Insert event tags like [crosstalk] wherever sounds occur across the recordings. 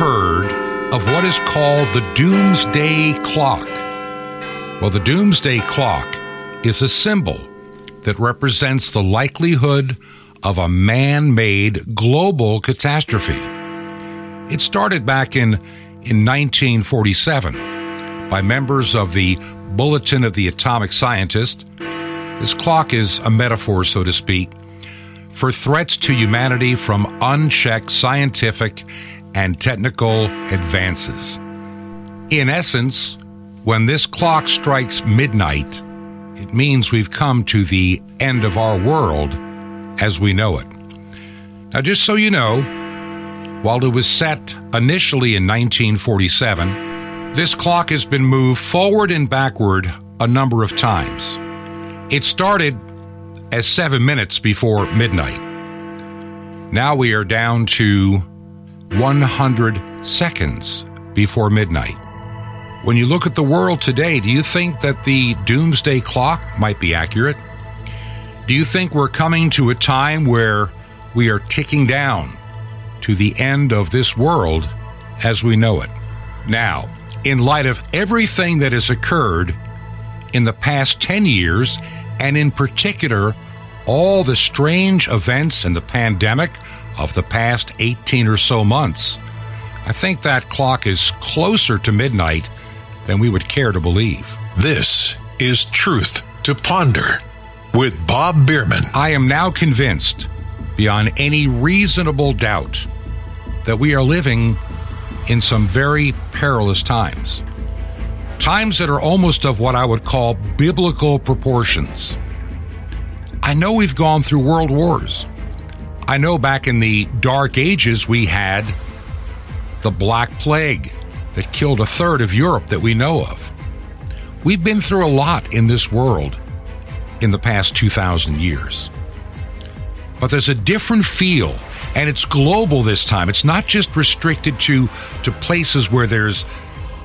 heard of what is called the Doomsday Clock? Well, the Doomsday Clock is a symbol that represents the likelihood of a man made global catastrophe. It started back in, in 1947 by members of the Bulletin of the Atomic Scientist. This clock is a metaphor, so to speak, for threats to humanity from unchecked scientific and technical advances. In essence, when this clock strikes midnight, it means we've come to the end of our world as we know it. Now, just so you know, while it was set initially in 1947, this clock has been moved forward and backward a number of times. It started as seven minutes before midnight. Now we are down to 100 seconds before midnight. When you look at the world today, do you think that the doomsday clock might be accurate? Do you think we're coming to a time where we are ticking down to the end of this world as we know it? Now, in light of everything that has occurred in the past 10 years, and in particular, all the strange events and the pandemic of the past 18 or so months, I think that clock is closer to midnight than we would care to believe. This is Truth to Ponder with Bob Bierman. I am now convinced, beyond any reasonable doubt, that we are living in some very perilous times. Times that are almost of what I would call biblical proportions. I know we've gone through world wars. I know back in the Dark Ages we had the Black Plague that killed a third of Europe that we know of. We've been through a lot in this world in the past 2,000 years. But there's a different feel, and it's global this time. It's not just restricted to, to places where there's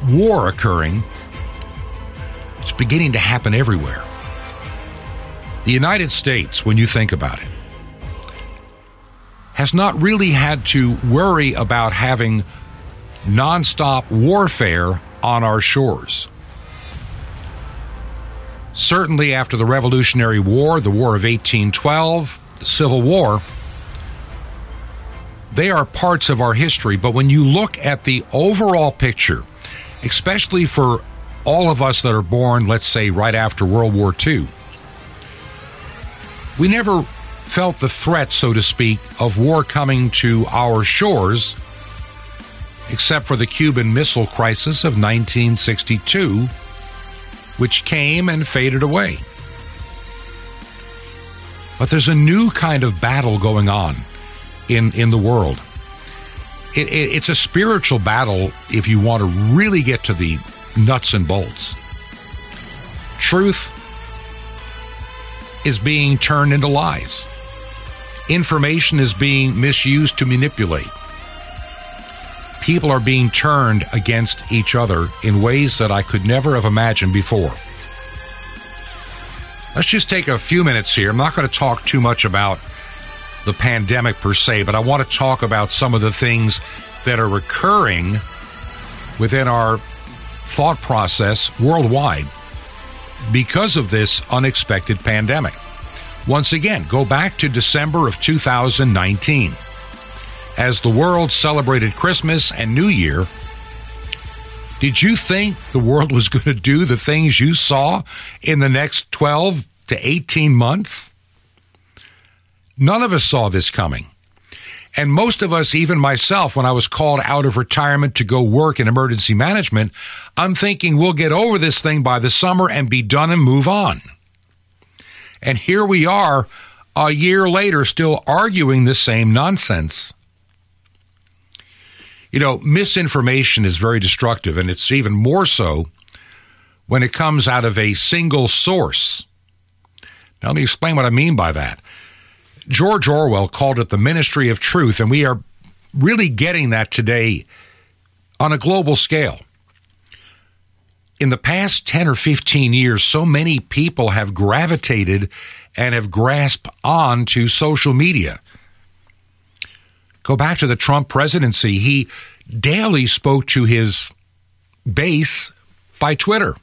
war occurring, it's beginning to happen everywhere. The United States, when you think about it, has not really had to worry about having nonstop warfare on our shores. Certainly, after the Revolutionary War, the War of 1812, the Civil War, they are parts of our history. But when you look at the overall picture, especially for all of us that are born, let's say, right after World War II, we never felt the threat, so to speak, of war coming to our shores except for the Cuban Missile Crisis of 1962, which came and faded away. But there's a new kind of battle going on in, in the world. It, it, it's a spiritual battle if you want to really get to the nuts and bolts. Truth is being turned into lies. Information is being misused to manipulate people are being turned against each other in ways that I could never have imagined before. Let's just take a few minutes here. I'm not going to talk too much about the pandemic per se, but I want to talk about some of the things that are recurring within our thought process worldwide because of this unexpected pandemic. Once again, go back to December of 2019 as the world celebrated Christmas and New Year, did you think the world was [laughs] going to do the things you saw in the next 12 to 18 months? None of us saw this coming. And most of us, even myself, when I was called out of retirement to go work in emergency management, I'm thinking we'll get over this thing by the summer and be done and move on. And here we are a year later, still arguing the same nonsense. You know, misinformation is very destructive, and it's even more so when it comes out of a single source. Now, let me explain what I mean by that. George Orwell called it the ministry of truth, and we are really getting that today on a global scale. In the past 10 or 15 years, so many people have gravitated and have grasped on to social media. Go back to the Trump presidency. He daily spoke to his base by Twitter.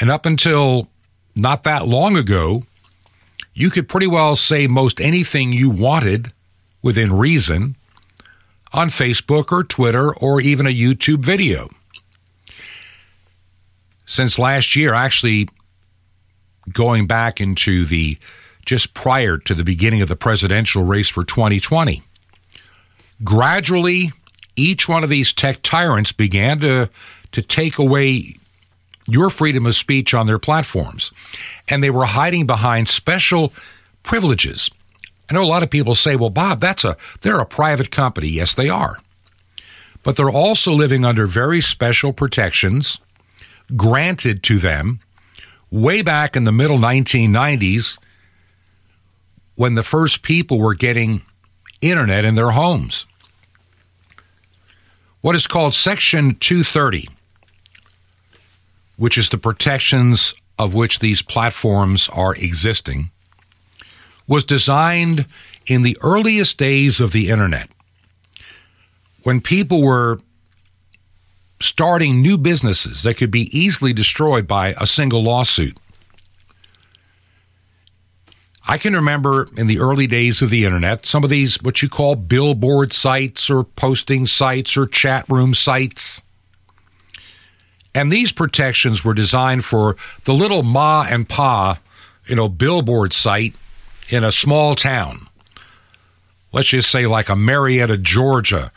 And up until not that long ago, you could pretty well say most anything you wanted within reason on Facebook or Twitter or even a YouTube video. Since last year, actually going back into the just prior to the beginning of the presidential race for 2020, gradually each one of these tech tyrants began to to take away your freedom of speech on their platforms. And they were hiding behind special privileges. I know a lot of people say, well, Bob, that's a they're a private company. Yes, they are. But they're also living under very special protections granted to them way back in the middle 1990s when the first people were getting internet in their homes. What is called Section 230 which is the protections of which these platforms are existing, was designed in the earliest days of the internet when people were starting new businesses that could be easily destroyed by a single lawsuit. I can remember in the early days of the internet, some of these, what you call billboard sites or posting sites or chat room sites and these protections were designed for the little ma and pa, you know, billboard site in a small town. Let's just say like a Marietta, Georgia,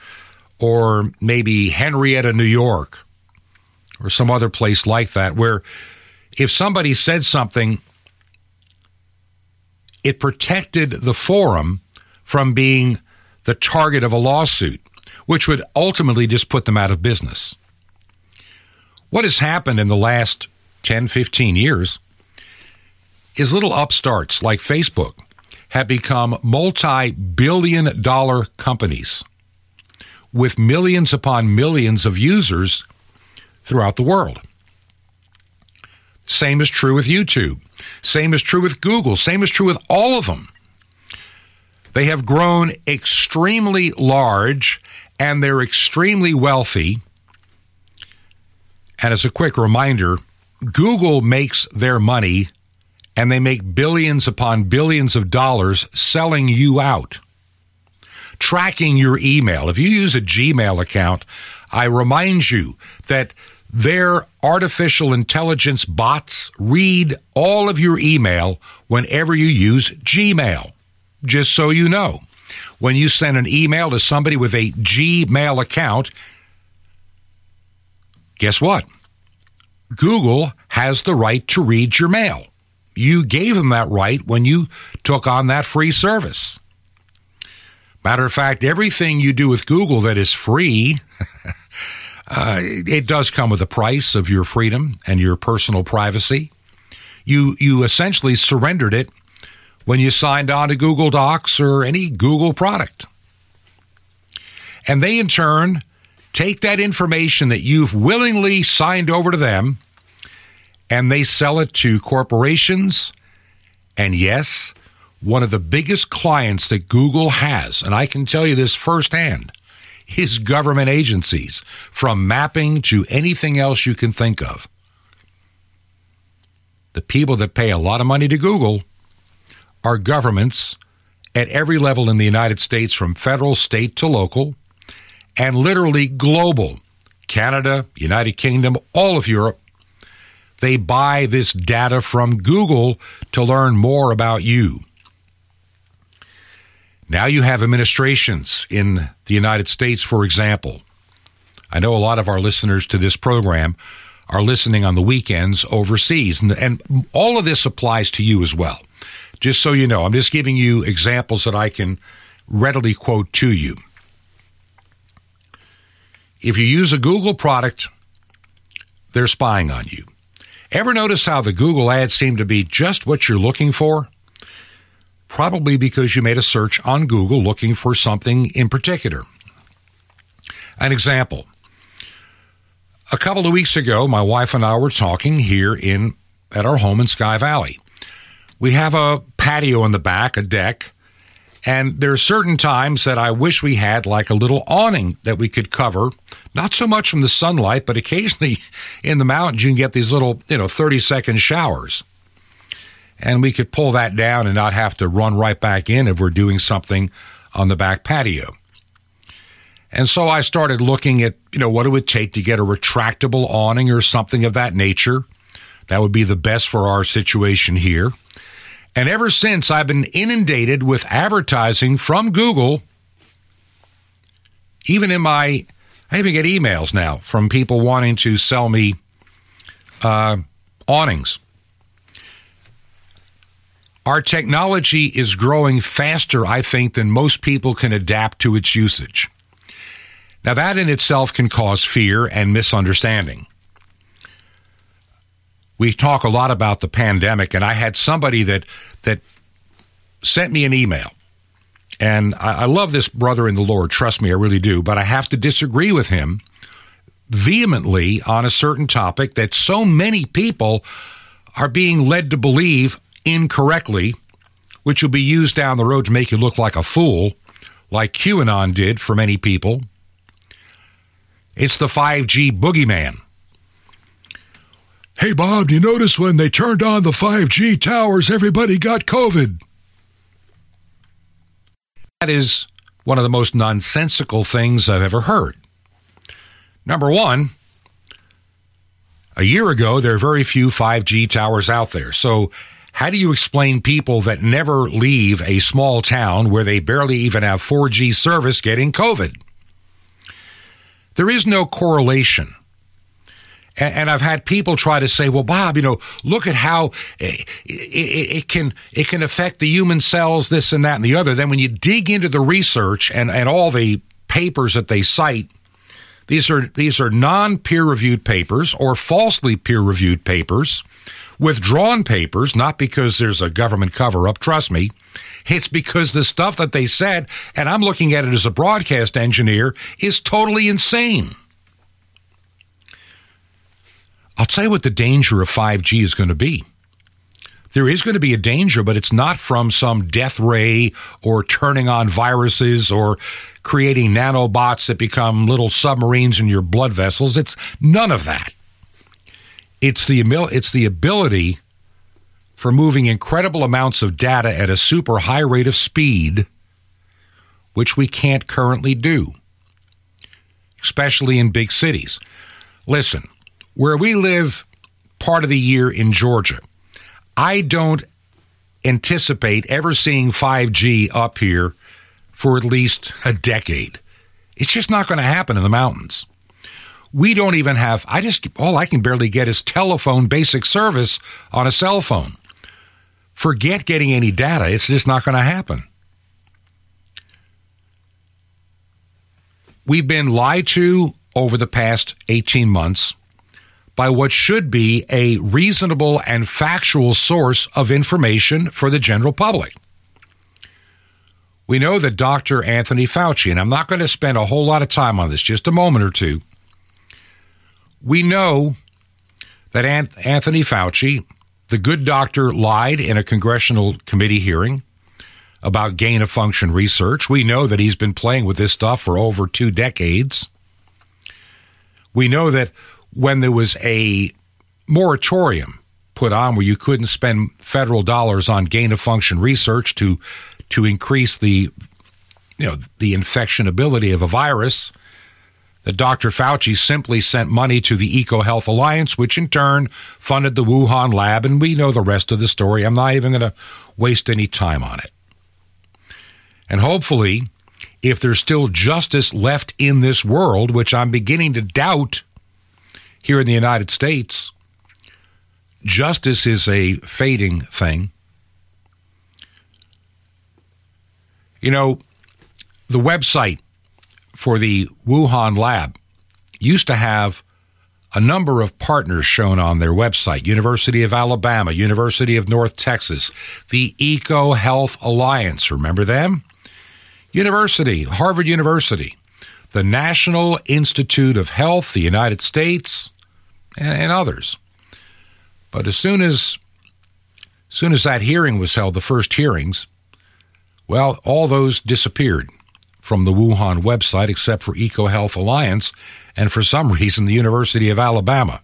or maybe Henrietta, New York, or some other place like that, where if somebody said something, it protected the forum from being the target of a lawsuit, which would ultimately just put them out of business. What has happened in the last 10, 15 years is little upstarts like Facebook have become multi billion dollar companies with millions upon millions of users throughout the world. Same is true with YouTube. Same is true with Google. Same is true with all of them. They have grown extremely large and they're extremely wealthy and as a quick reminder, Google makes their money and they make billions upon billions of dollars selling you out, tracking your email. If you use a Gmail account, I remind you that their artificial intelligence bots read all of your email whenever you use Gmail. Just so you know, when you send an email to somebody with a Gmail account, guess what? Google has the right to read your mail. You gave them that right when you took on that free service. Matter of fact, everything you do with Google that is free, [laughs] uh, it does come with a price of your freedom and your personal privacy. You you essentially surrendered it when you signed on to Google Docs or any Google product. And they in turn take that information that you've willingly signed over to them and they sell it to corporations. And yes, one of the biggest clients that Google has, and I can tell you this firsthand, is government agencies, from mapping to anything else you can think of. The people that pay a lot of money to Google are governments at every level in the United States, from federal, state to local, and literally global Canada, United Kingdom, all of Europe. They buy this data from Google to learn more about you. Now you have administrations in the United States, for example. I know a lot of our listeners to this program are listening on the weekends overseas, and, and all of this applies to you as well. Just so you know, I'm just giving you examples that I can readily quote to you. If you use a Google product, they're spying on you. Ever notice how the Google ads seem to be just what you're looking for? Probably because you made a search on Google looking for something in particular. An example. A couple of weeks ago, my wife and I were talking here in at our home in Sky Valley. We have a patio in the back, a deck, And there are certain times that I wish we had like a little awning that we could cover, not so much from the sunlight, but occasionally [laughs] in the mountains you can get these little, you know, 30 second showers. And we could pull that down and not have to run right back in if we're doing something on the back patio. And so I started looking at, you know, what it would take to get a retractable awning or something of that nature. That would be the best for our situation here. And ever since, I've been inundated with advertising from Google. Even in my, I even get emails now from people wanting to sell me uh, awnings. Our technology is growing faster, I think, than most people can adapt to its usage. Now, that in itself can cause fear and misunderstanding we talk a lot about the pandemic, and I had somebody that that sent me an email. And I, I love this brother in the Lord, trust me, I really do, but I have to disagree with him vehemently on a certain topic that so many people are being led to believe incorrectly, which will be used down the road to make you look like a fool, like QAnon did for many people. It's the 5G boogeyman. Hey, Bob, do you notice when they turned on the 5G towers, everybody got COVID? That is one of the most nonsensical things I've ever heard. Number one, a year ago, there are very few 5G towers out there. So, how do you explain people that never leave a small town where they barely even have 4G service getting COVID? There is no correlation and, I've had people try to say, "Well, Bob, you know, look at how eh, it, it, it, can it can affect the human cells, this and that and the other." Then when you dig into the research and and all the papers that they cite, these are these are non peer reviewed papers or falsely peer reviewed papers, withdrawn papers, not because there's a government cover up. Trust me. It's because the stuff that they said, and I'm looking at it as a broadcast engineer, is totally insane. I'll tell you what the danger of 5G is going to be. There is going to be a danger, but it's not from some death ray or turning on viruses or creating nanobots that become little submarines in your blood vessels. It's none of that. It's the it's the ability for moving incredible amounts of data at a super high rate of speed, which we can't currently do, especially in big cities. Listen, where we live part of the year in Georgia, I don't anticipate ever seeing 5G up here for at least a decade. It's just not going to happen in the mountains. We don't even have, I just, all I can barely get is telephone basic service on a cell phone. Forget getting any data, it's just not going to happen. We've been lied to over the past 18 months by what should be a reasonable and factual source of information for the general public. We know that Dr. Anthony Fauci, and I'm not going to spend a whole lot of time on this, just a moment or two. We know that Anthony Fauci, the good doctor, lied in a congressional committee hearing about gain of function research. We know that he's been playing with this stuff for over two decades. We know that when there was a moratorium put on where you couldn't spend federal dollars on gain of function research to to increase the you know the infectionability of a virus Dr. Fauci simply sent money to the EcoHealth Alliance, which in turn funded the Wuhan lab, and we know the rest of the story. I'm not even going to waste any time on it. And hopefully, if there's still justice left in this world, which I'm beginning to doubt here in the United States, justice is a fading thing. You know, the website for the Wuhan lab used to have a number of partners shown on their website University of Alabama, University of North Texas, the Eco Health Alliance. Remember them? University, Harvard University, the National Institute of Health, the United States, and, and others. But as soon as, as soon as that hearing was held, the first hearings, Well, all those disappeared from the Wuhan website except for EcoHealth Alliance and for some reason the University of Alabama.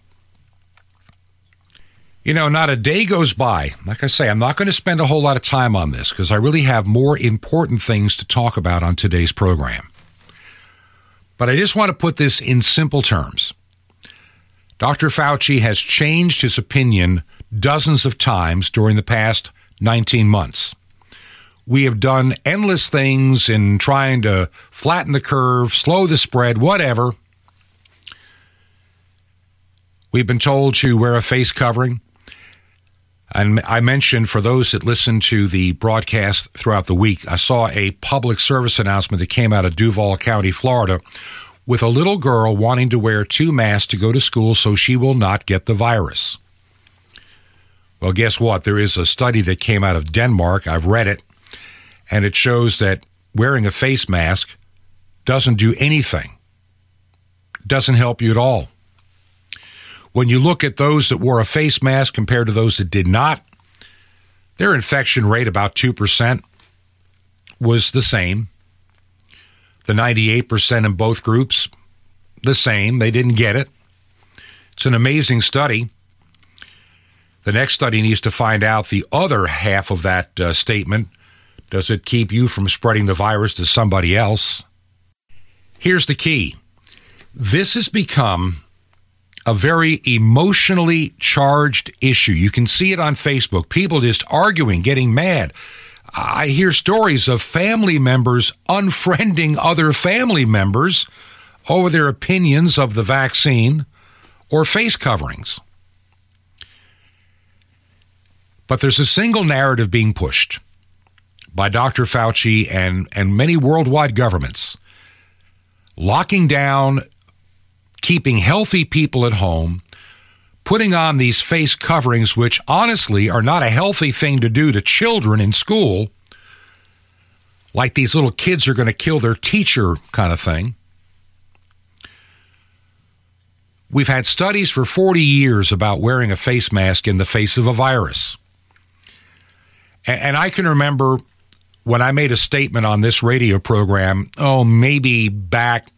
You know, not a day goes by. Like I say, I'm not going to spend a whole lot of time on this because I really have more important things to talk about on today's program. But I just want to put this in simple terms. Dr. Fauci has changed his opinion dozens of times during the past 19 months. We have done endless things in trying to flatten the curve, slow the spread, whatever. We've been told to wear a face covering. And I mentioned for those that listened to the broadcast throughout the week, I saw a public service announcement that came out of Duval County, Florida, with a little girl wanting to wear two masks to go to school so she will not get the virus. Well, guess what? There is a study that came out of Denmark. I've read it, and it shows that wearing a face mask doesn't do anything, doesn't help you at all. When you look at those that wore a face mask compared to those that did not, their infection rate, about 2%, was the same. The 98% in both groups, the same. They didn't get it. It's an amazing study. The next study needs to find out the other half of that uh, statement. Does it keep you from spreading the virus to somebody else? Here's the key this has become a very emotionally charged issue. You can see it on Facebook. People just arguing, getting mad. I hear stories of family members unfriending other family members over their opinions of the vaccine or face coverings. But there's a single narrative being pushed by Dr. Fauci and, and many worldwide governments locking down, keeping healthy people at home, putting on these face coverings, which honestly are not a healthy thing to do to children in school, like these little kids are going to kill their teacher kind of thing. We've had studies for 40 years about wearing a face mask in the face of a virus. And I can remember when I made a statement on this radio program, oh, maybe back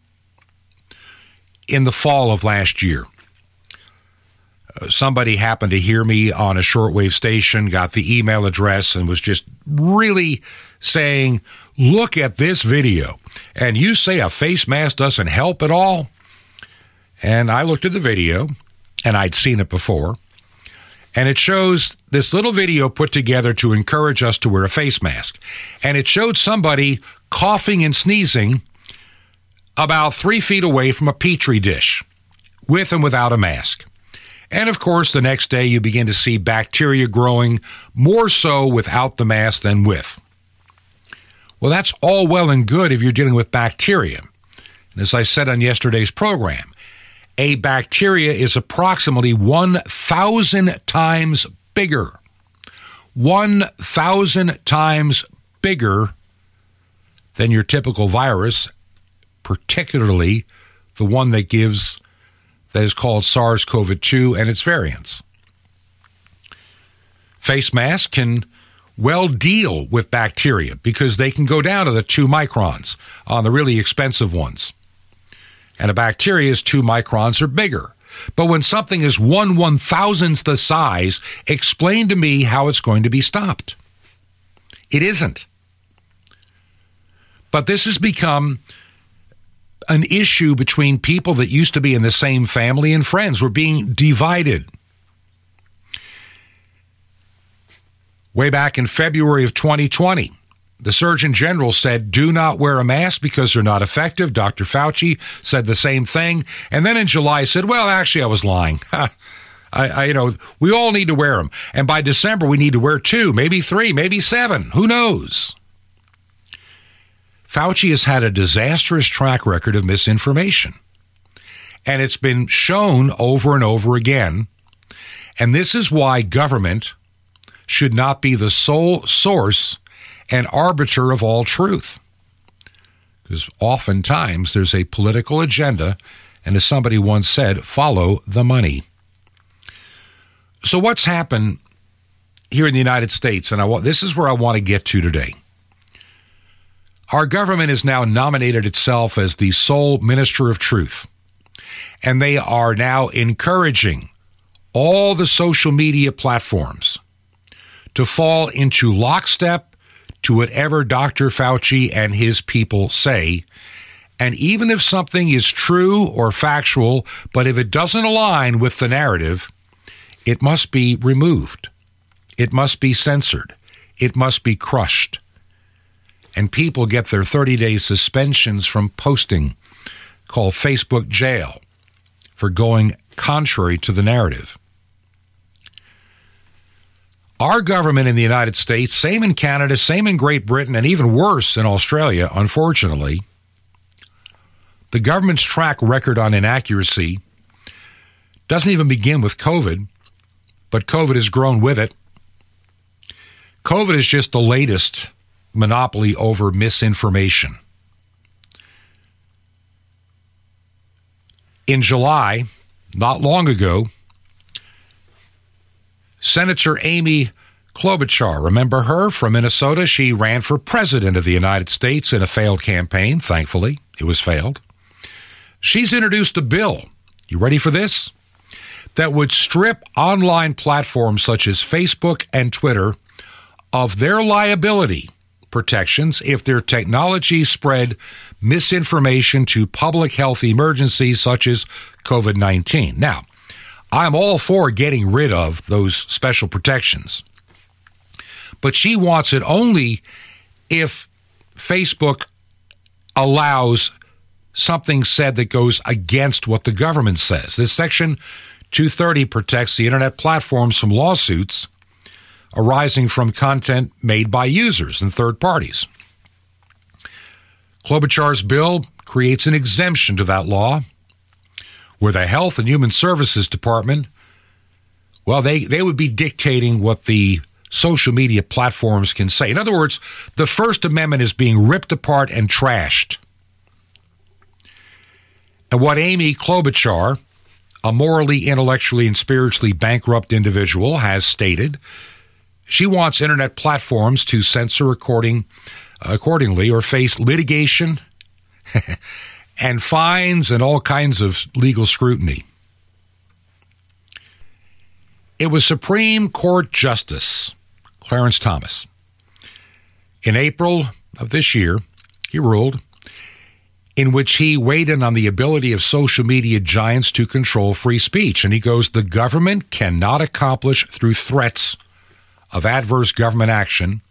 in the fall of last year. Uh, somebody happened to hear me on a shortwave station, got the email address, and was just really saying, Look at this video. And you say a face mask doesn't help at all? And I looked at the video, and I'd seen it before. And it shows this little video put together to encourage us to wear a face mask. And it showed somebody coughing and sneezing about three feet away from a petri dish, with and without a mask. And of course, the next day you begin to see bacteria growing, more so without the mask than with. Well, that's all well and good if you're dealing with bacteria. And as I said on yesterday's program, a bacteria is approximately 1,000 times bigger. 1,000 times bigger than your typical virus, particularly the one that gives, that is called SARS CoV 2 and its variants. Face masks can well deal with bacteria because they can go down to the two microns on the really expensive ones and a bacteria's two microns or bigger. But when something is one one thousandth the size, explain to me how it's going to be stopped. It isn't. But this has become an issue between people that used to be in the same family and friends. We're being divided. Way back in February of 2020, the Surgeon General said, do not wear a mask because they're not effective. Dr. Fauci said the same thing. And then in July said, well, actually, I was lying. [laughs] I, I, you know, we all need to wear them. And by December, we need to wear two, maybe three, maybe seven. Who knows? Fauci has had a disastrous track record of misinformation. And it's been shown over and over again. And this is why government should not be the sole source and arbiter of all truth. Because oftentimes there's a political agenda, and as somebody once said, follow the money. So, what's happened here in the United States? And I want, this is where I want to get to today. Our government has now nominated itself as the sole minister of truth. And they are now encouraging all the social media platforms to fall into lockstep to whatever Dr. Fauci and his people say. And even if something is true or factual, but if it doesn't align with the narrative, it must be removed. It must be censored. It must be crushed. And people get their 30 day suspensions from posting, called Facebook jail, for going contrary to the narrative. Our government in the United States, same in Canada, same in Great Britain, and even worse in Australia, unfortunately, the government's track record on inaccuracy doesn't even begin with COVID, but COVID has grown with it. COVID is just the latest monopoly over misinformation. In July, not long ago, Senator Amy Klobuchar, remember her from Minnesota? She ran for president of the United States in a failed campaign. Thankfully, it was failed. She's introduced a bill. You ready for this? That would strip online platforms such as Facebook and Twitter of their liability protections if their technology spread misinformation to public health emergencies such as COVID 19. Now, I'm all for getting rid of those special protections. But she wants it only if Facebook allows something said that goes against what the government says. This section 230 protects the internet platforms from lawsuits arising from content made by users and third parties. Klobuchar's bill creates an exemption to that law where the Health and Human Services Department, well, they, they would be dictating what the social media platforms can say. In other words, the First Amendment is being ripped apart and trashed. And what Amy Klobuchar, a morally, intellectually, and spiritually bankrupt individual, has stated, she wants internet platforms to censor according, accordingly or face litigation [laughs] and fines and all kinds of legal scrutiny. It was Supreme Court Justice Clarence Thomas. In April of this year, he ruled in which he weighed in on the ability of social media giants to control free speech. And he goes, the government cannot accomplish through threats of adverse government action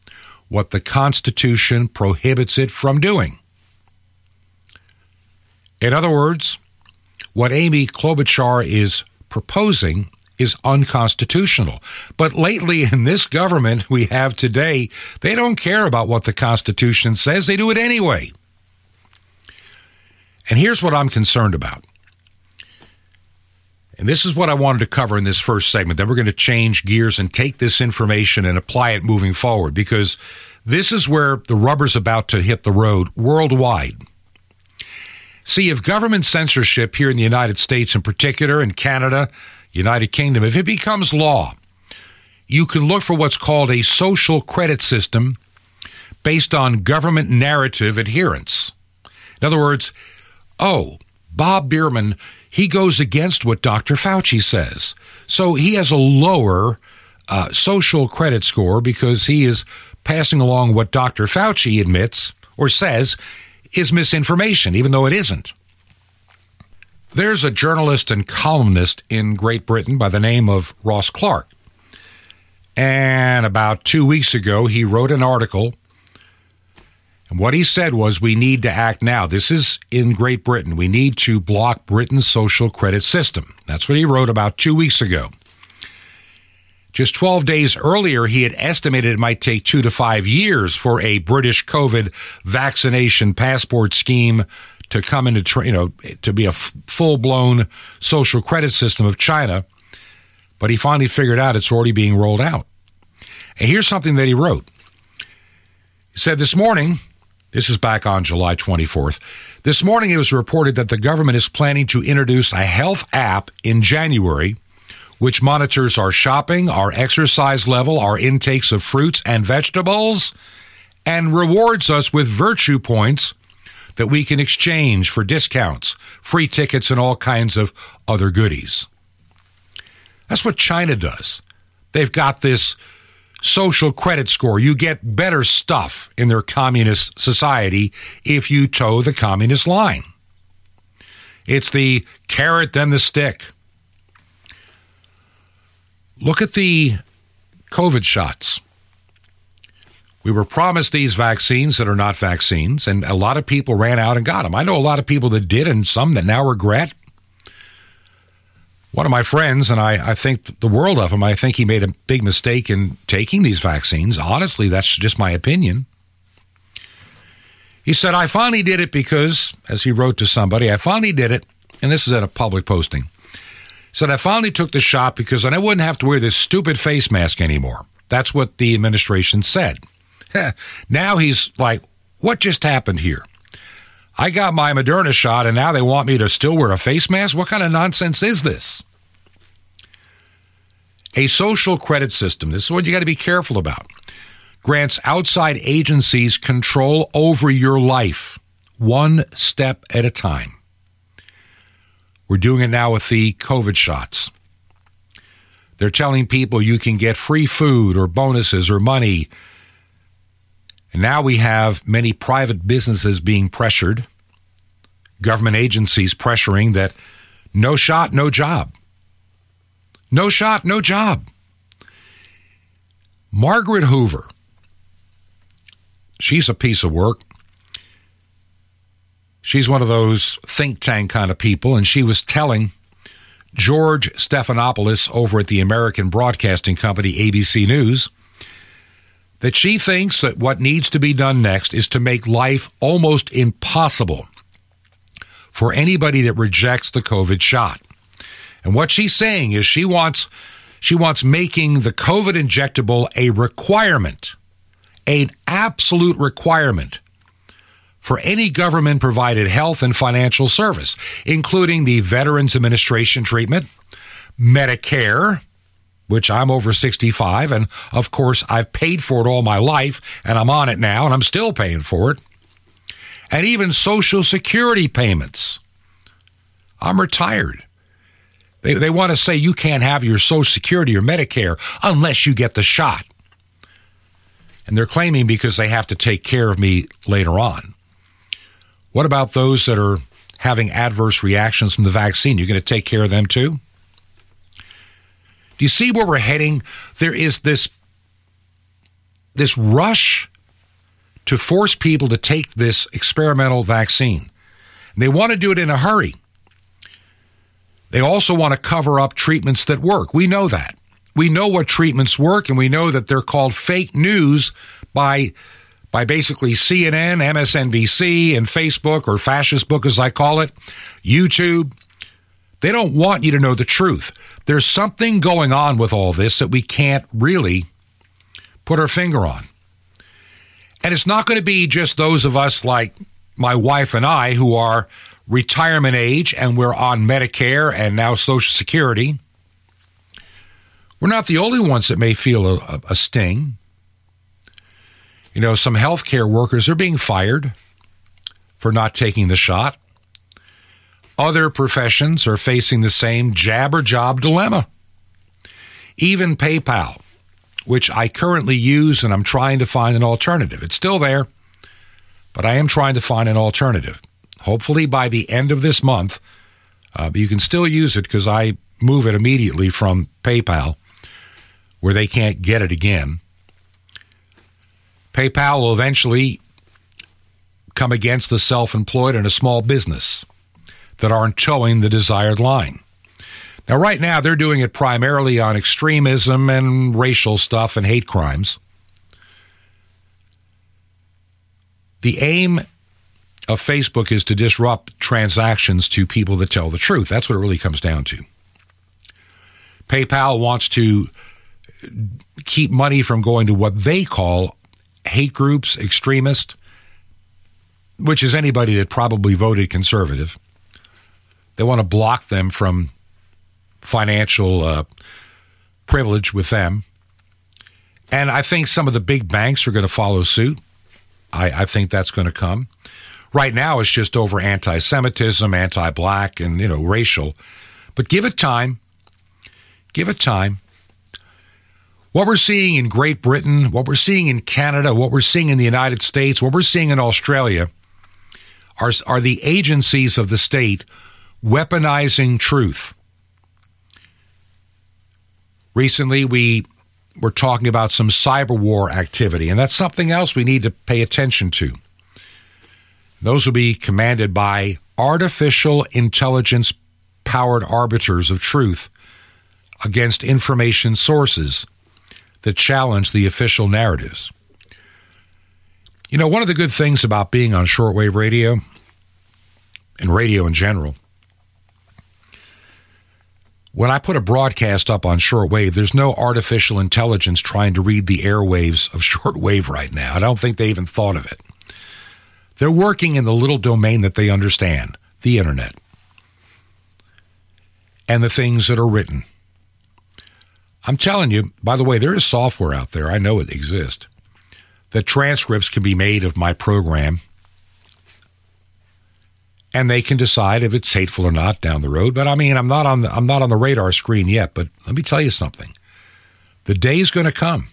what the Constitution prohibits it from doing. In other words, what Amy Klobuchar is proposing is unconstitutional. But lately in this government we have today, they don't care about what the Constitution says, they do it anyway. And here's what I'm concerned about. And this is what I wanted to cover in this first segment. Then we're going to change gears and take this information and apply it moving forward because this is where the rubber's about to hit the road worldwide. See, if government censorship here in the United States in particular, in Canada, United Kingdom, if it becomes law, you can look for what's called a social credit system based on government narrative adherence. In other words, oh, Bob Bierman, he goes against what Dr. Fauci says. So he has a lower uh, social credit score because he is passing along what Dr. Fauci admits or says is misinformation, even though it isn't. There's a journalist and columnist in Great Britain by the name of Ross Clark. And about two weeks ago, he wrote an article. And what he said was, we need to act now. This is in Great Britain. We need to block Britain's social credit system. That's what he wrote about two weeks ago. Just 12 days earlier, he had estimated it might take two to five years for a British COVID vaccination passport scheme to come into, you know, to be a f- full blown social credit system of China. But he finally figured out it's already being rolled out. And here's something that he wrote. He said this morning, this is back on July 24th. This morning it was reported that the government is planning to introduce a health app in January which monitors our shopping, our exercise level, our intakes of fruits and vegetables, and rewards us with virtue points that we can exchange for discounts, free tickets, and all kinds of other goodies. That's what China does. They've got this social credit score. You get better stuff in their communist society if you toe the communist line. It's the carrot, then the stick. Look at the COVID shots. We were promised these vaccines that are not vaccines, and a lot of people ran out and got them. I know a lot of people that did, and some that now regret. One of my friends, and I, I think the world of him, I think he made a big mistake in taking these vaccines. Honestly, that's just my opinion. He said, I finally did it because, as he wrote to somebody, I finally did it, and this is at a public posting. Said, I finally took the shot because then I wouldn't have to wear this stupid face mask anymore. That's what the administration said. [laughs] now he's like, what just happened here? I got my Moderna shot and now they want me to still wear a face mask? What kind of nonsense is this? A social credit system, this is what you got to be careful about, grants outside agencies control over your life, one step at a time. We're doing it now with the COVID shots. They're telling people you can get free food or bonuses or money and now we have many private businesses being pressured, government agencies pressuring that no shot, no job. No shot, no job. Margaret Hoover, she's a piece of work. She's one of those think tank kind of people, and she was telling George Stephanopoulos over at the American Broadcasting Company, ABC News, that she thinks that what needs to be done next is to make life almost impossible for anybody that rejects the COVID shot. And what she's saying is she wants she wants making the COVID injectable a requirement, an absolute requirement for any government provided health and financial service, including the Veterans Administration treatment, Medicare, which I'm over 65. And of course, I've paid for it all my life and I'm on it now and I'm still paying for it. And even Social Security payments. I'm retired. They, they want to say you can't have your Social Security or Medicare unless you get the shot. And they're claiming because they have to take care of me later on. What about those that are having adverse reactions from the vaccine? You're going to take care of them too? Do you see where we're heading? There is this this rush to force people to take this experimental vaccine. They want to do it in a hurry. They also want to cover up treatments that work. We know that. We know what treatments work, and we know that they're called fake news by by basically CNN, MSNBC, and Facebook, or fascist book as I call it, YouTube. They don't want you to know the truth. There's something going on with all this that we can't really put our finger on. And it's not going to be just those of us like my wife and I who are retirement age and we're on Medicare and now Social Security. We're not the only ones that may feel a, a sting. You know, some healthcare workers are being fired for not taking the shot. Other professions are facing the same jab or job dilemma. Even PayPal, which I currently use and I'm trying to find an alternative. It's still there, but I am trying to find an alternative. Hopefully by the end of this month, uh, you can still use it because I move it immediately from PayPal where they can't get it again. PayPal will eventually come against the self employed and a small business that aren't toeing the desired line. Now, right now, they're doing it primarily on extremism and racial stuff and hate crimes. The aim of Facebook is to disrupt transactions to people that tell the truth. That's what it really comes down to. PayPal wants to keep money from going to what they call hate groups, extremists, which is anybody that probably voted conservative. They want to block them from financial uh, privilege with them. And I think some of the big banks are going to follow suit. I, I think that's going to come. Right now, it's just over anti Semitism, anti black, and, you know, racial. But give it time. Give it time. What we're seeing in Great Britain, what we're seeing in Canada, what we're seeing in the United States, what we're seeing in Australia are, are the agencies of the state weaponizing truth. Recently, we were talking about some cyber war activity, and that's something else we need to pay attention to. Those will be commanded by artificial intelligence powered arbiters of truth against information sources that challenge the official narratives. You know, one of the good things about being on shortwave radio and radio in general, when I put a broadcast up on shortwave, there's no artificial intelligence trying to read the airwaves of [laughs] shortwave right now. I don't think they even thought of it. They're working in the little domain that they understand the internet and the things that are written. I'm telling you, by the way, there is software out there, I know it exists, The transcripts can be made of my program and they can decide if it's hateful or not down the road. But I mean, I'm not on the, I'm not on the radar screen yet, but let me tell you something. The day is going to come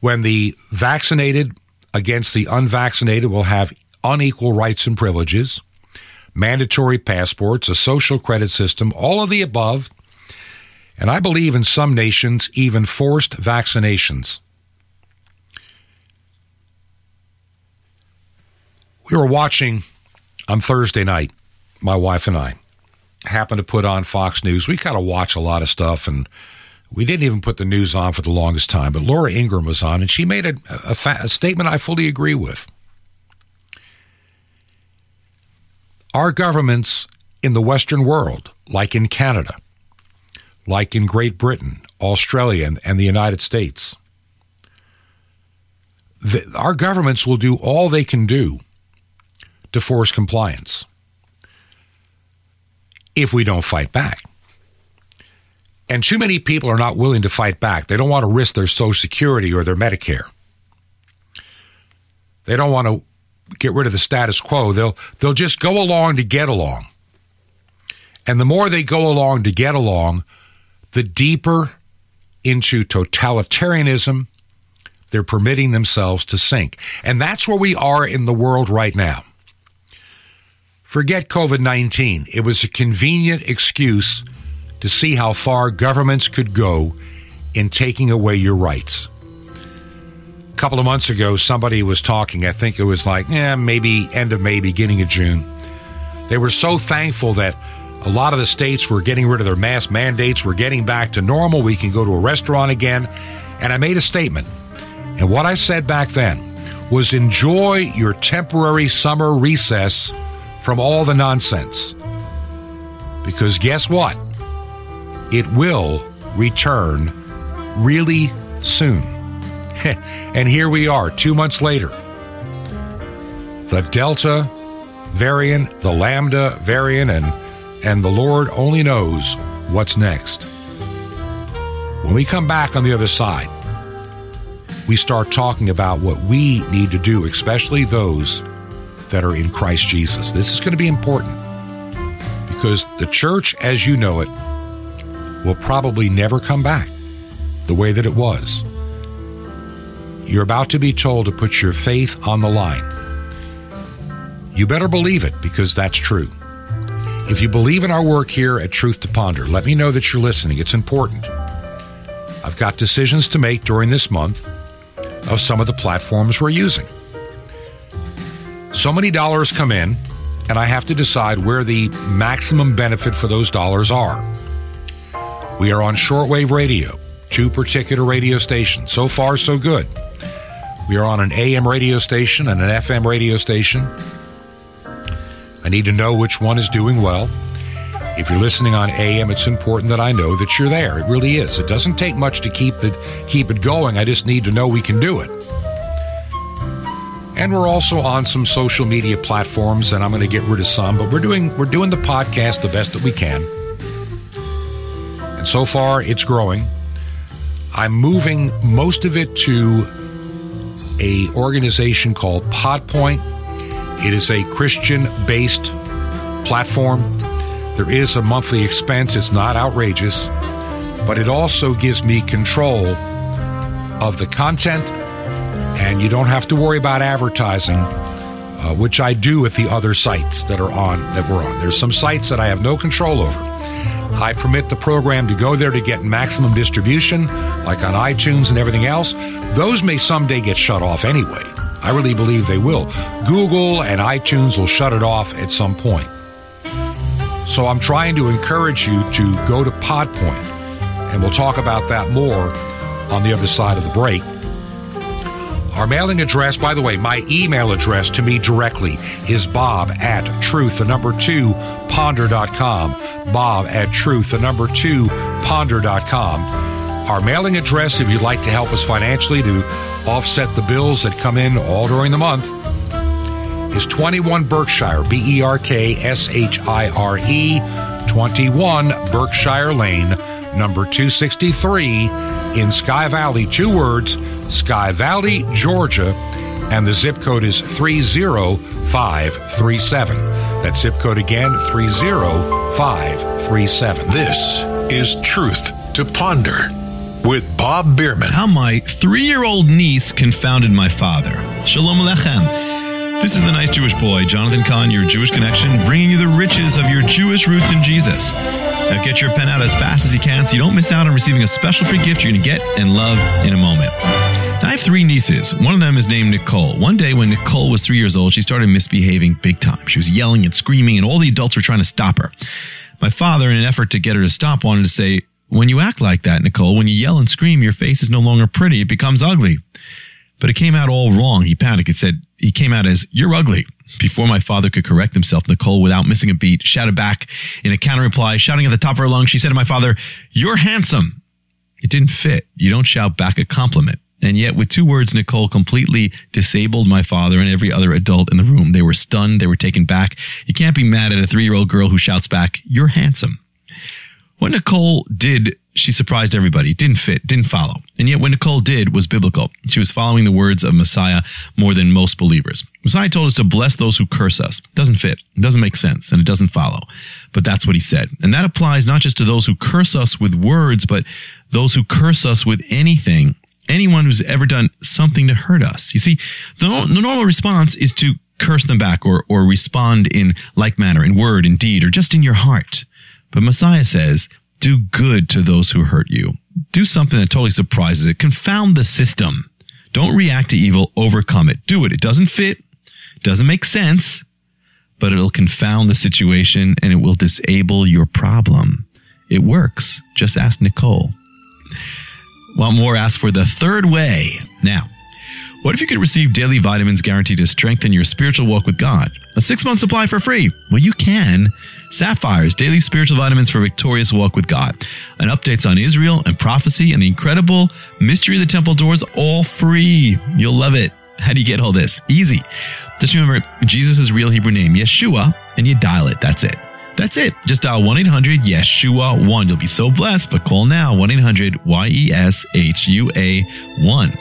when the vaccinated against the unvaccinated will have unequal rights and privileges, mandatory passports, a social credit system, all of the above, and I believe in some nations even forced vaccinations. We were watching on Thursday night, my wife and I happened to put on Fox News. We kind of watch a lot of stuff, and we didn't even put the news on for the longest time. But Laura Ingraham was on, and she made a, a, fa- a statement I fully agree with. Our governments in the Western world, like in Canada, like in Great Britain, Australia, and, the United States, the, our governments will do all they can do to force compliance if we don't fight back. And too many people are not willing to fight back. They don't want to risk their Social Security or their Medicare. They don't want to get rid of the status quo. They'll they'll just go along to get along. And the more they go along to get along, the deeper into totalitarianism they're permitting themselves to sink. And that's where we are in the world right now. Forget COVID 19. It was a convenient excuse to see how far governments could go in taking away your rights. A couple of months ago, somebody was talking, I think it was like, eh, maybe end of May, beginning of June. They were so thankful that a lot of the states were getting rid of their mask mandates, we're getting back to normal, we can go to a restaurant again. And I made a statement. And what I said back then was enjoy your temporary summer recess from all the nonsense. Because guess what? It will return really soon. [laughs] and here we are, two months later. The Delta variant, the Lambda variant, and, and the Lord only knows what's next. When we come back on the other side, we start talking about what we need to do, especially those that are in Christ Jesus. This is going to be important because the church, as you know it, will probably never come back the way that it was. You're about to be told to put your faith on the line. You better believe it because that's true. If you believe in our work here at Truth to Ponder, let me know that you're listening. It's important. I've got decisions to make during this month of some of the platforms we're using. So many dollars come in, and I have to decide where the maximum benefit for those dollars are. We are on shortwave radio, two particular radio stations. So far, so good. We are on an AM radio station and an FM radio station. I need to know which one is doing well. If you're listening on AM, it's important that I know that you're there. It really is. It doesn't take much to keep the keep it going. I just need to know we can do it. And we're also on some social media platforms, and I'm going to get rid of some, but we're doing we're doing the podcast the best that we can. And so far, it's growing. I'm moving most of it to a organization called Podpoint. It is a Christian-based platform. There is a monthly expense. It's not outrageous, but it also gives me control of the content, and you don't have to worry about advertising, uh, which I do with the other sites that are on that we're on. There's some sites that I have no control over. I permit the program to go there to get maximum distribution, like on iTunes and everything else. Those may someday get shut off anyway. I really believe they will. Google and iTunes will shut it off at some point. So I'm trying to encourage you to go to Podpoint, and we'll talk about that more on the other side of the break. Our mailing address, by the way, my email address to me directly is bob at truth, the number two, ponder.com. Bob at truth, the number two, ponder.com. Our mailing address, if you'd like to help us financially to offset the bills that come in all during the month, is 21 Berkshire, B E R K S H I R E, 21 Berkshire Lane, number 263 in Sky Valley. Two words, Sky Valley, Georgia, and the zip code is 30537. That zip code again, 30537. This is Truth to Ponder with Bob Bierman. How my three year old niece confounded my father. Shalom Alechem. This is the nice Jewish boy, Jonathan Cahn, your Jewish connection, bringing you the riches of your Jewish roots in Jesus. Now get your pen out as fast as you can so you don't miss out on receiving a special free gift you're going to get and love in a moment. Now, I have three nieces. One of them is named Nicole. One day when Nicole was three years old, she started misbehaving big time. She was yelling and screaming, and all the adults were trying to stop her. My father, in an effort to get her to stop, wanted to say, When you act like that, Nicole, when you yell and scream, your face is no longer pretty, it becomes ugly. But it came out all wrong. He panicked. It said, he came out as, You're ugly. Before my father could correct himself, Nicole, without missing a beat, shouted back in a counter reply, shouting at the top of her lungs. She said to my father, You're handsome. It didn't fit. You don't shout back a compliment. And yet, with two words, Nicole completely disabled my father and every other adult in the room. They were stunned. They were taken back. You can't be mad at a three year old girl who shouts back, You're handsome. What Nicole did, she surprised everybody. Didn't fit, didn't follow. And yet, what Nicole did was biblical. She was following the words of Messiah more than most believers. Messiah told us to bless those who curse us. It Doesn't fit, it doesn't make sense, and it doesn't follow. But that's what he said. And that applies not just to those who curse us with words, but those who curse us with anything anyone who's ever done something to hurt us. You see, the, the normal response is to curse them back or, or respond in like manner, in word, in deed, or just in your heart. But Messiah says, do good to those who hurt you. Do something that totally surprises it. Confound the system. Don't react to evil, overcome it. Do it. It doesn't fit, doesn't make sense, but it'll confound the situation and it will disable your problem. It works. Just ask Nicole. Want more? Ask for the third way. Now, what if you could receive daily vitamins guaranteed to strengthen your spiritual walk with God? A six month supply for free. Well, you can. Sapphires, daily spiritual vitamins for victorious walk with God. And updates on Israel and prophecy and the incredible mystery of the temple doors, all free. You'll love it. How do you get all this? Easy. Just remember Jesus' real Hebrew name, Yeshua, and you dial it. That's it. That's it. Just dial 1 800 Yeshua 1. You'll be so blessed, but call now 1 800 Y E S H U A 1.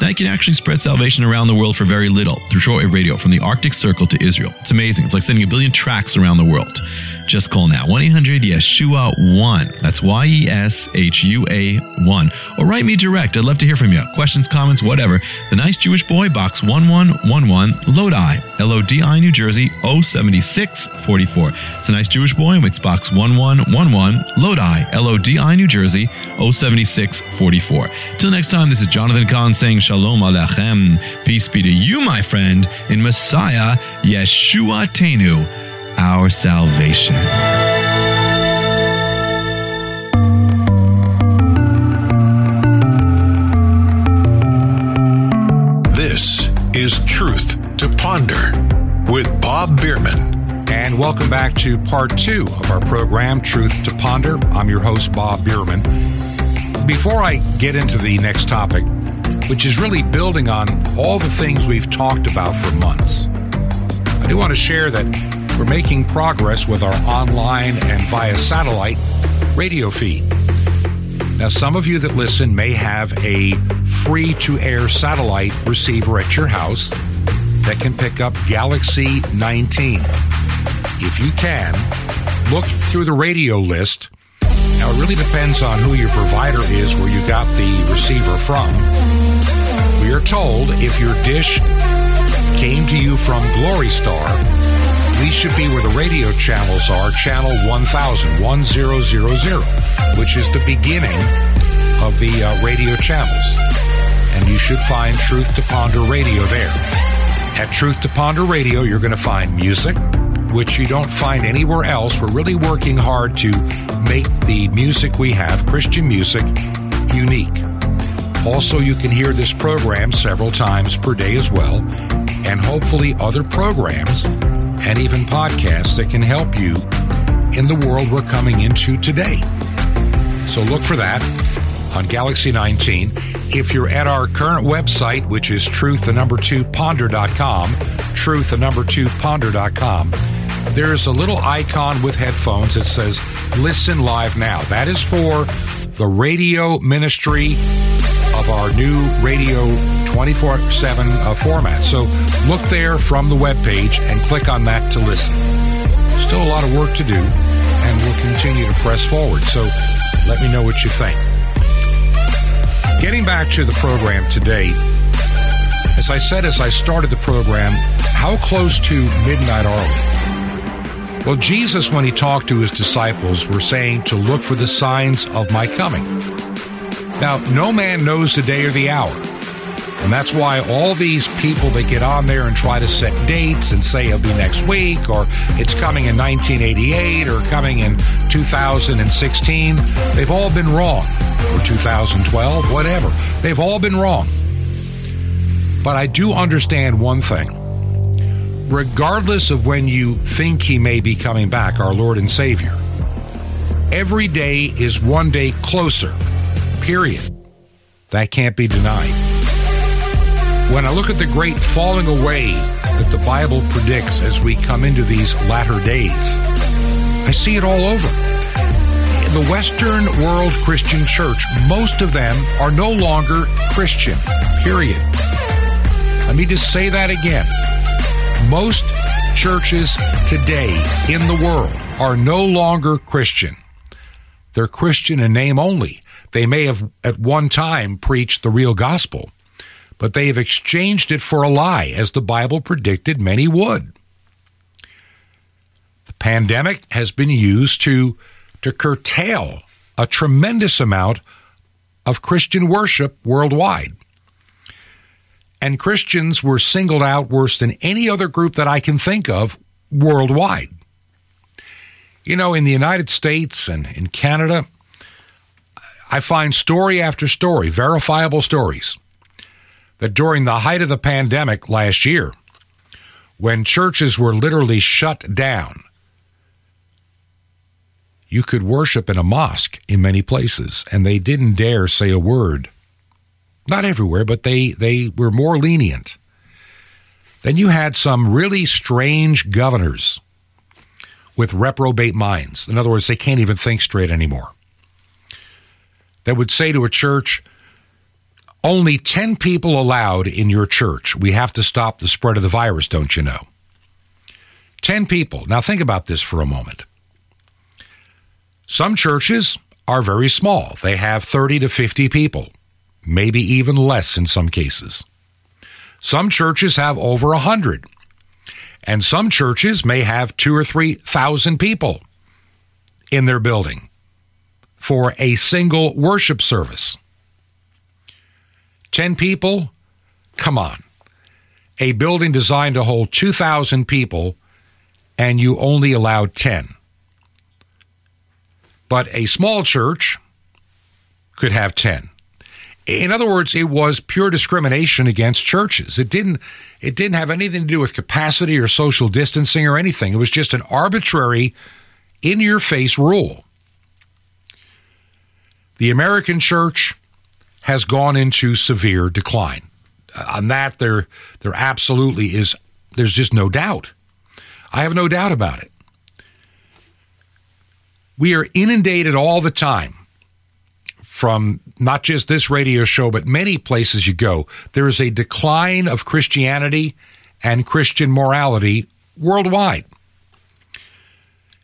You can actually spread salvation around the world for very little through shortwave radio from the Arctic Circle to Israel. It's amazing. It's like sending a billion tracks around the world. Just call now 1 800 Yeshua 1. That's Y E S H U A 1. Or write me direct. I'd love to hear from you. Questions, comments, whatever. The Nice Jewish Boy, Box 1111, Lodi, L O D I, New Jersey 07644. It's a Nice Jewish Boy, and it's Box 1111, Lodi, L O D I, New Jersey 07644. Till next time, this is Jonathan Cahn saying Shalom Alechem. Peace be to you, my friend, in Messiah Yeshua Tenu our salvation. This is Truth to Ponder with Bob Bierman. And welcome back to part two of our program, Truth to Ponder. I'm your host, Bob Bierman. Before I get into the next topic, which is really building on all the things we've talked about for months, I do want to share that we're making progress with our online and via satellite radio feed. Now, some of you that listen may have a free to air satellite receiver at your house that can pick up Galaxy 19. If you can, look through the radio list. Now, it really depends on who your provider is, where you got the receiver from. We are told if your dish came to you from Glory Star, we should be where the radio channels are, channel 1000, 1000, which is the beginning of the uh, radio channels. And you should find Truth to Ponder Radio there. At Truth to Ponder Radio, you're going to find music, which you don't find anywhere else. We're really working hard to make the music we have, Christian music, unique. Also, you can hear this program several times per day as well, and hopefully other programs and even podcasts that can help you in the world we're coming into today. So look for that on Galaxy 19. If you're at our current website, which is truth the number two ponder.com, truth the number two ponder.com, there's a little icon with headphones that says listen live now. That is for the radio ministry our new radio 24 7 uh, format. So look there from the webpage and click on that to listen. Still a lot of work to do, and we'll continue to press forward. So let me know what you think. Getting back to the program today, as I said as I started the program, how close to midnight are we? Well, Jesus, when he talked to his disciples, were saying to look for the signs of my coming. Now, no man knows the day or the hour. And that's why all these people that get on there and try to set dates and say it'll be next week or it's coming in 1988 or coming in 2016, they've all been wrong. Or 2012, whatever. They've all been wrong. But I do understand one thing. Regardless of when you think he may be coming back, our Lord and Savior, every day is one day closer period. That can't be denied. When I look at the great falling away that the Bible predicts as we come into these latter days, I see it all over. In the Western World Christian Church, most of them are no longer Christian, period. Let me just say that again. Most churches today in the world are no longer Christian. They're Christian in name only. They may have at one time preached the real gospel, but they have exchanged it for a lie, as the Bible predicted many would. The pandemic has been used to, to curtail a tremendous amount of Christian worship worldwide. And Christians were singled out worse than any other group that I can think of worldwide. You know, in the United States and in Canada, I find story after story, verifiable stories, that during the height of the pandemic last year, when churches were literally shut down, you could worship in a mosque in many places, and they didn't dare say a word. Not everywhere, but they, they were more lenient. Then you had some really strange governors with reprobate minds. In other words, they can't even think straight anymore that would say to a church, only 10 people allowed in your church. We have to stop the spread of the virus, don't you know? 10 people. Now think about this for a moment. Some churches are very small, they have 30 to 50 people, maybe even less in some cases. Some churches have over 100. And some churches may have two or 3,000 people in their building for a single worship service. 10 people? Come on. A building designed to hold 2,000 people, and you only allowed 10. But a small church could have 10. In other words, it was pure discrimination against churches. It didn't it didn't have anything to do with capacity or social distancing or anything. It was just an arbitrary in your face rule. The American church has gone into severe decline. Uh, on that, there, there absolutely is, there's just no doubt. I have no doubt about it. We are inundated all the time from not just this radio show, but many places you go. There is a decline of Christianity and Christian morality worldwide.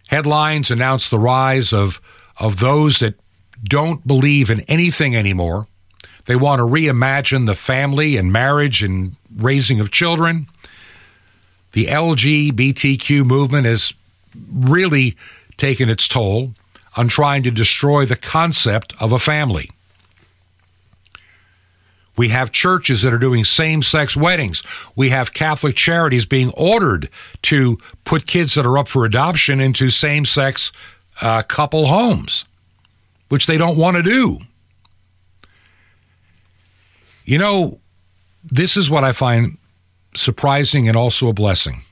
Headlines announce the rise of, of those that don't believe in anything anymore. They want to reimagine the family and marriage and raising of children. The LGBTQ movement has really taken its toll on trying to destroy the concept of a family. We have churches that are doing same sex weddings. We have Catholic charities being ordered to put kids that are up for adoption into same sex uh, couple homes, which they don't want to do. You know, this is what I find surprising and also a blessing.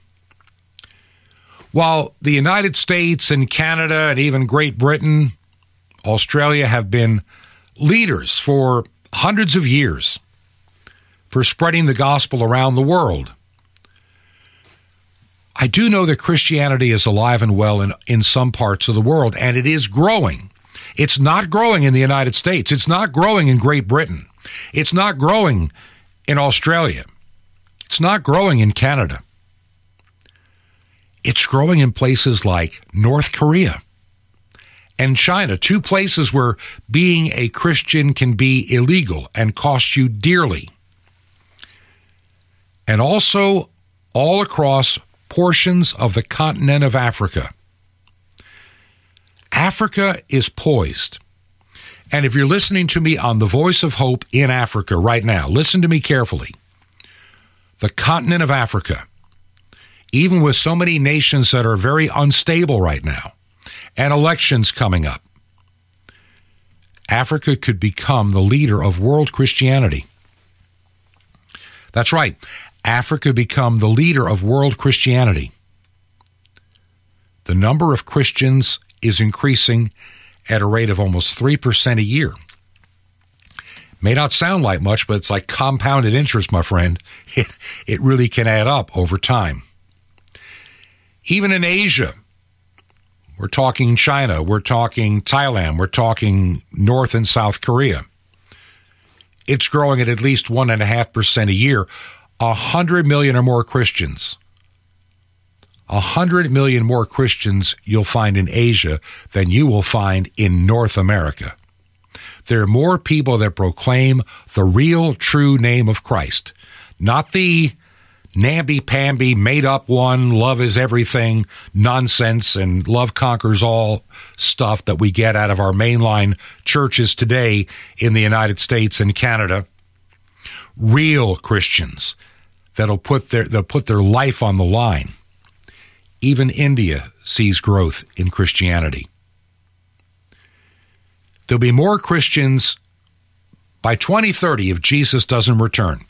While the United States and Canada and even Great Britain, Australia have been leaders for hundreds of years for spreading the gospel around the world. I do know that Christianity is alive and well in, in some parts of the world, and it is growing. It's not growing in the United States. It's not growing in Great Britain. It's not growing in Australia. It's not growing in Canada. It's growing in places like North Korea and China, two places where being a Christian can be illegal and cost you dearly. And also all across portions of the continent of Africa. Africa is poised. And if you're listening to me on the Voice of Hope in Africa right now, listen to me carefully. The continent of Africa even with so many nations that are very unstable right now and elections coming up, Africa could become the leader of world Christianity. That's right. Africa become the leader of world Christianity. The number of Christians is increasing at a rate of almost 3% a year. May not sound like much, but it's like compounded interest, my friend. [laughs] It, really can add up over time. Even in Asia, we're talking China, we're talking Thailand, we're talking North and South Korea. It's growing at at least 1.5% a year. A hundred million or more Christians. A hundred million more Christians you'll find in Asia than you will find in North America. There are more people that proclaim the real, true name of Christ, not the namby-pamby, made-up one, love is everything nonsense and love conquers all stuff that we get out of our mainline churches today in the United States and Canada. Real Christians that'll put their they'll put their life on the line. Even India sees growth in Christianity. There'll be more Christians by 2030 if Jesus doesn't return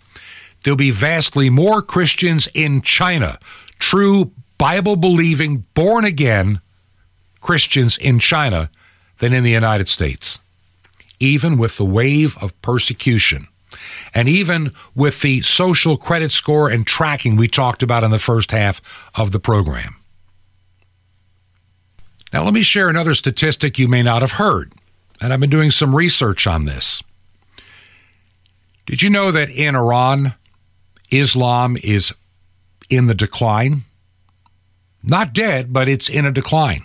there'll be vastly more Christians in China, true Bible believing, born again Christians in China than in the United States, even with the wave of persecution. And even with the social credit score and tracking we talked about in the first half of the program. Now, let me share another statistic you may not have heard, and I've been doing some research on this. Did you know that in Iran, Islam is in the decline. Not dead, but it's in a decline.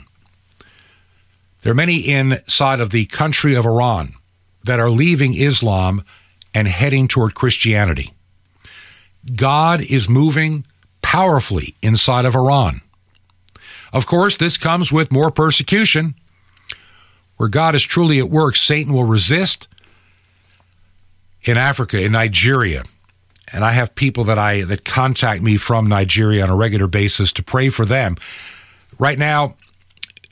There are many inside of the country of Iran that are leaving Islam and heading toward Christianity. God is moving powerfully inside of Iran. Of course, this comes with more persecution. Where God is truly at work, Satan will resist. In Africa, in Nigeria, and I have people that I that contact me from Nigeria on a regular basis to pray for them. Right now,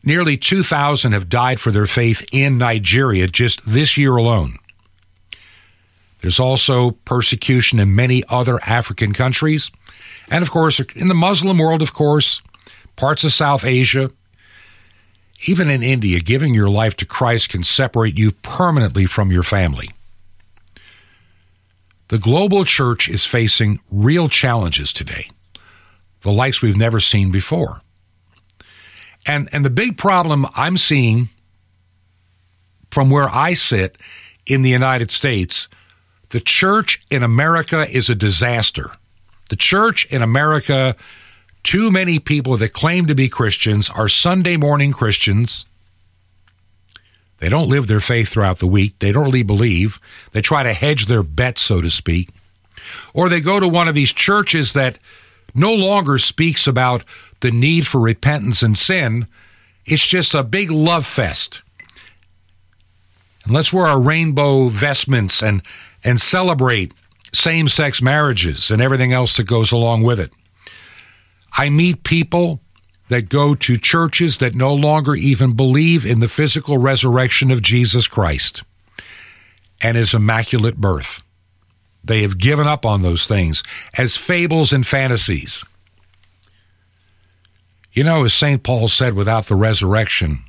nearly 2,000 have died for their faith in Nigeria just this year alone. There's also persecution in many other African countries. And of course, in the Muslim world, of course, parts of South Asia, even in India, giving your life to Christ can separate you permanently from your family. The global church is facing real challenges today, the likes we've never seen before. And, and the big problem I'm seeing from where I sit in the United States, the church in America is a disaster. The church in America, too many people that claim to be Christians are Sunday morning Christians. They don't live their faith throughout the week. They don't really believe. They try to hedge their bets, so to speak. Or they go to one of these churches that no longer speaks about the need for repentance and sin. It's just a big love fest. And let's wear our rainbow vestments and, and celebrate same sex marriages and everything else that goes along with it. I meet people that go to churches that no longer even believe in the physical resurrection of Jesus Christ and his immaculate birth. They have given up on those things as fables and fantasies. You know, as St. Paul said, without the resurrection,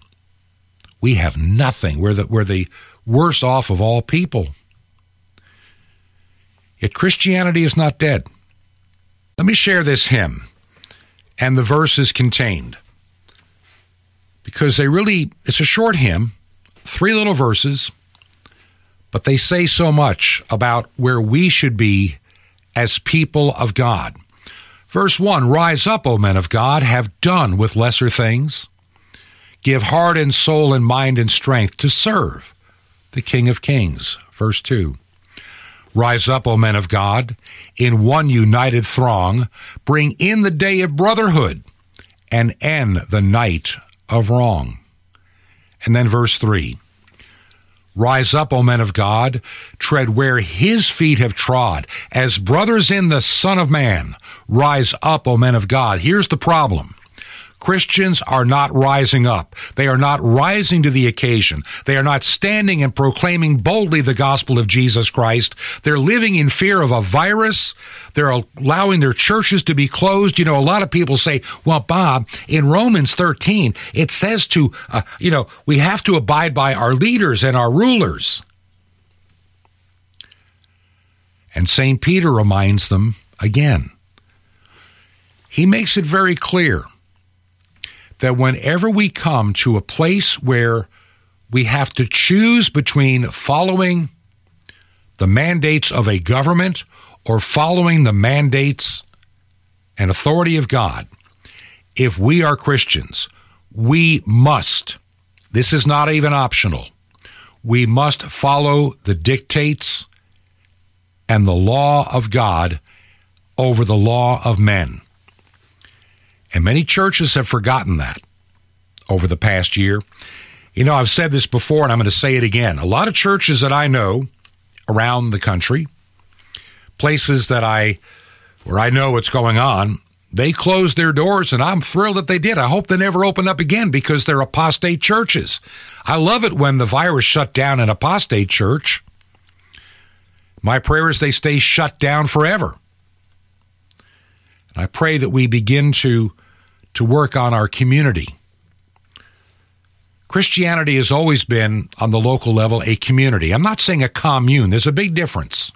we have nothing. We're the, we're the worst off of all people. Yet Christianity is not dead. Let me share this hymn and the verse is contained. Because they really, it's a short hymn, three little verses, but they say so much about where we should be as people of God. Verse 1 Rise up, O men of God, have done with lesser things. Give heart and soul and mind and strength to serve the King of Kings. Verse 2 Rise up, O men of God, in one united throng, bring in the day of brotherhood and end the night of wrong. And then verse 3 Rise up, O men of God, tread where his feet have trod, as brothers in the Son of Man. Rise up, O men of God. Here's the problem Christians are not rising up. They are not rising to the occasion. They are not standing and proclaiming boldly the gospel of Jesus Christ. They're living in fear of a virus. They're allowing their churches to be closed. You know, a lot of people say, well, Bob, in Romans 13, it says to, uh, you know, we have to abide by our leaders and our rulers. And St. Peter reminds them again. He makes it very clear that whenever we come to a place where we have to choose between following the mandates of a government or following the mandates and authority of God, if we are Christians, we must, this is not even optional, we must follow the dictates and the law of God over the law of men. And many churches have forgotten that over the past year. You know, I've said this before and I'm going to say it again. A lot of churches that I know around the country, places that I where I know what's going on, they closed their doors and I'm thrilled that they did. I hope they never open up again because they're apostate churches. I love it when the virus shut down an apostate church. My prayer is they stay shut down forever. I pray that we begin to to work on our community. Christianity has always been, on the local level, a community. I'm not saying a commune, there's a big difference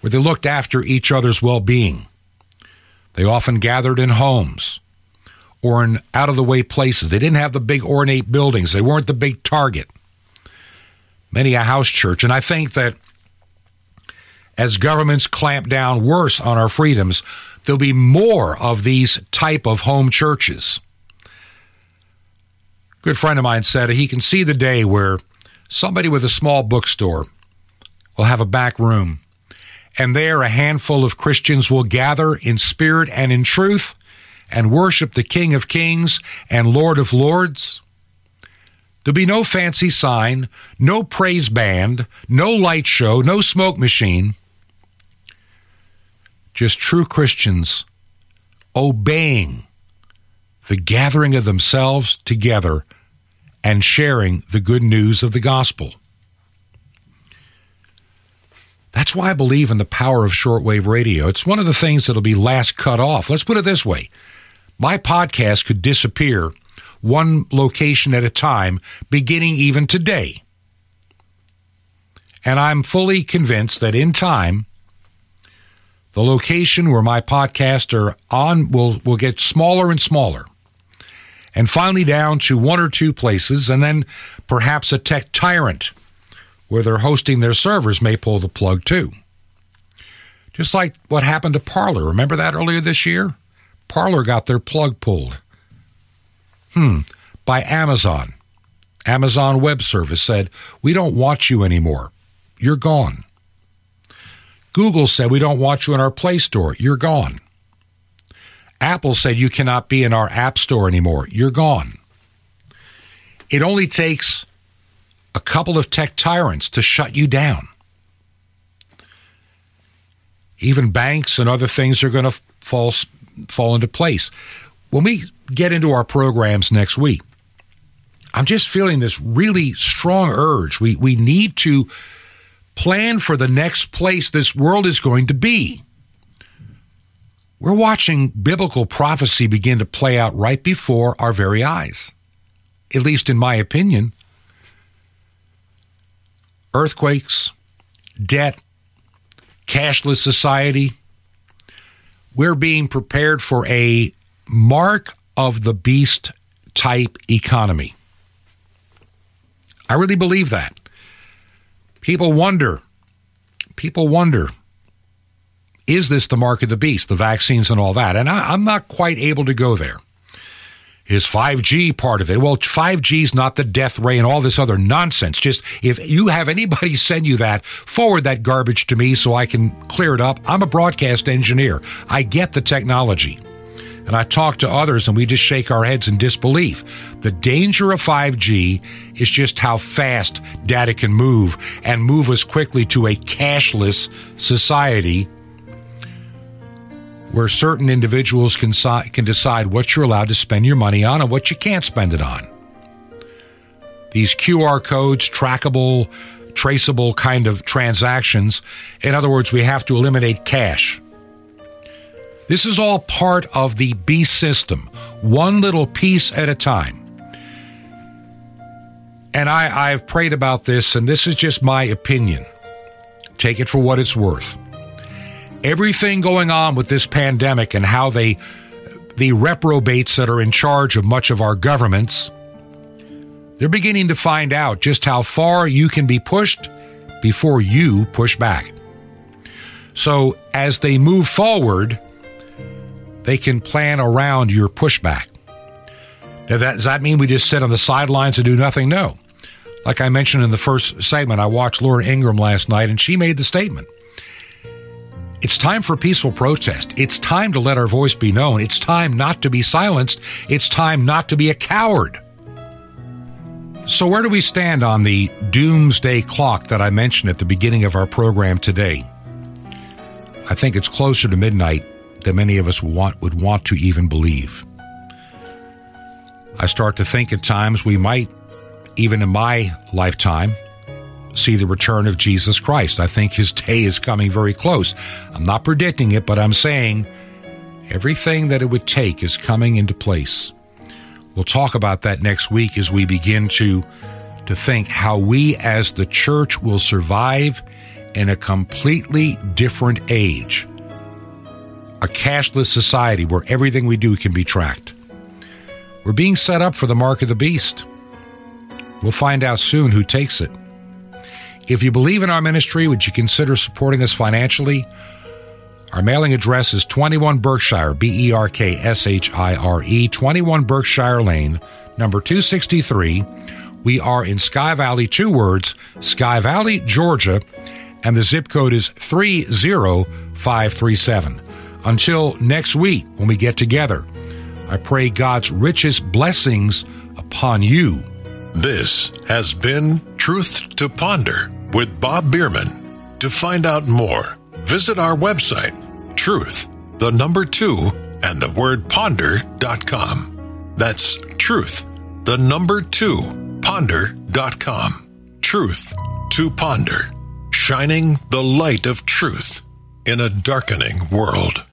where they looked after each other's well being. They often gathered in homes or in out of the way places. They didn't have the big ornate buildings, they weren't the big target. Many a house church. And I think that as governments clamp down worse on our freedoms, there'll be more of these type of home churches. A good friend of mine said he can see the day where somebody with a small bookstore will have a back room, and there a handful of Christians will gather in spirit and in truth and worship the King of Kings and Lord of Lords. There'll be no fancy sign, no praise band, no light show, no smoke machine just true Christians obeying the gathering of themselves together and sharing the good news of the gospel. That's why I believe in the power of shortwave radio. It's one of the things that'll be last cut off. Let's put it this way my podcast could disappear one location at a time, beginning even today. And I'm fully convinced that in time, the location where my podcasts are on will, will get smaller and smaller. and finally down to one or two places, and then perhaps a tech tyrant where they're hosting their servers may pull the plug too. Just like what happened to Parler. Remember that earlier this year? Parler got their plug pulled. Hmm. By Amazon. Amazon Web Service said, We don't want you anymore. You're gone. Google said, We don't want you in our Play Store. You're gone. Apple said, You cannot be in our App Store anymore. You're gone. It only takes a couple of tech tyrants to shut you down. Even banks and other things are going to fall, fall into place. When we get into our programs next week, I'm just feeling this really strong urge. We, we need to plan for the next place this world is going to be. We're watching biblical prophecy begin to play out right before our very eyes, at least in my opinion. Earthquakes, debt, cashless society. We're being prepared for a mark of the beast type economy. I really believe that. People wonder, people wonder, is this the mark of the beast, the vaccines and all that? And I, am not quite able to go there. Is 5G part of it? Well, 5G is not the death ray and all this other nonsense. Just if you have anybody [laughs] send you that, forward that garbage to me so I can clear it up. I'm a broadcast engineer. I get the technology and I talk to others and we just shake our heads in disbelief. The danger of 5G is just how fast data can move and move us quickly to a cashless society where certain individuals can, can decide what you're allowed to spend your money on and what you can't spend it on. These QR codes, trackable, traceable kind of transactions. In other words, we have to eliminate cash. This is all part of the beast system, one little piece at a time. And I, I've prayed about this, and this is just my opinion. Take it for what it's worth. Everything going on with this pandemic and how they, the reprobates that are in charge of much of our governments, they're beginning to find out just how far you can be pushed before you push back. So as they move forward, they can plan around your pushback. Now, that, does that mean we just sit on the sidelines and do nothing? No. Like I mentioned in the first segment, I watched Laura Ingraham last night, and she made the statement. It's time for peaceful protest. It's time to let our voice be known. It's time not to be silenced. It's time not to be a coward. So, where do we stand on the doomsday clock that I mentioned at the beginning of our program today? I think it's closer to midnight that many of us want, would want to even believe. I start to think at times we might, even in my lifetime, see the return of Jesus Christ. I think his day is coming very close. I'm not predicting it, but I'm saying everything that it would take is coming into place. We'll talk about that next week as we begin to to think how we as the church will survive in a completely different age a cashless society where everything we do can be tracked. We're being set up for the mark of the beast. We'll find out soon who takes it. If you believe in our ministry, would you consider supporting us financially? Our mailing address is 21 Berkshire, B E R K S H I R E, 21 Berkshire Lane, number 263. We are in Sky Valley, two words, Sky Valley, Georgia, and the zip code is 30537. Until next week when we get together, I pray God's richest blessings upon you. This has been Truth to Ponder with Bob Bierman. To find out more, visit our website, truth, the number two, and the word ponder.com. That's truth, the number two, ponder.com. Truth to ponder, shining the light of truth in a darkening world.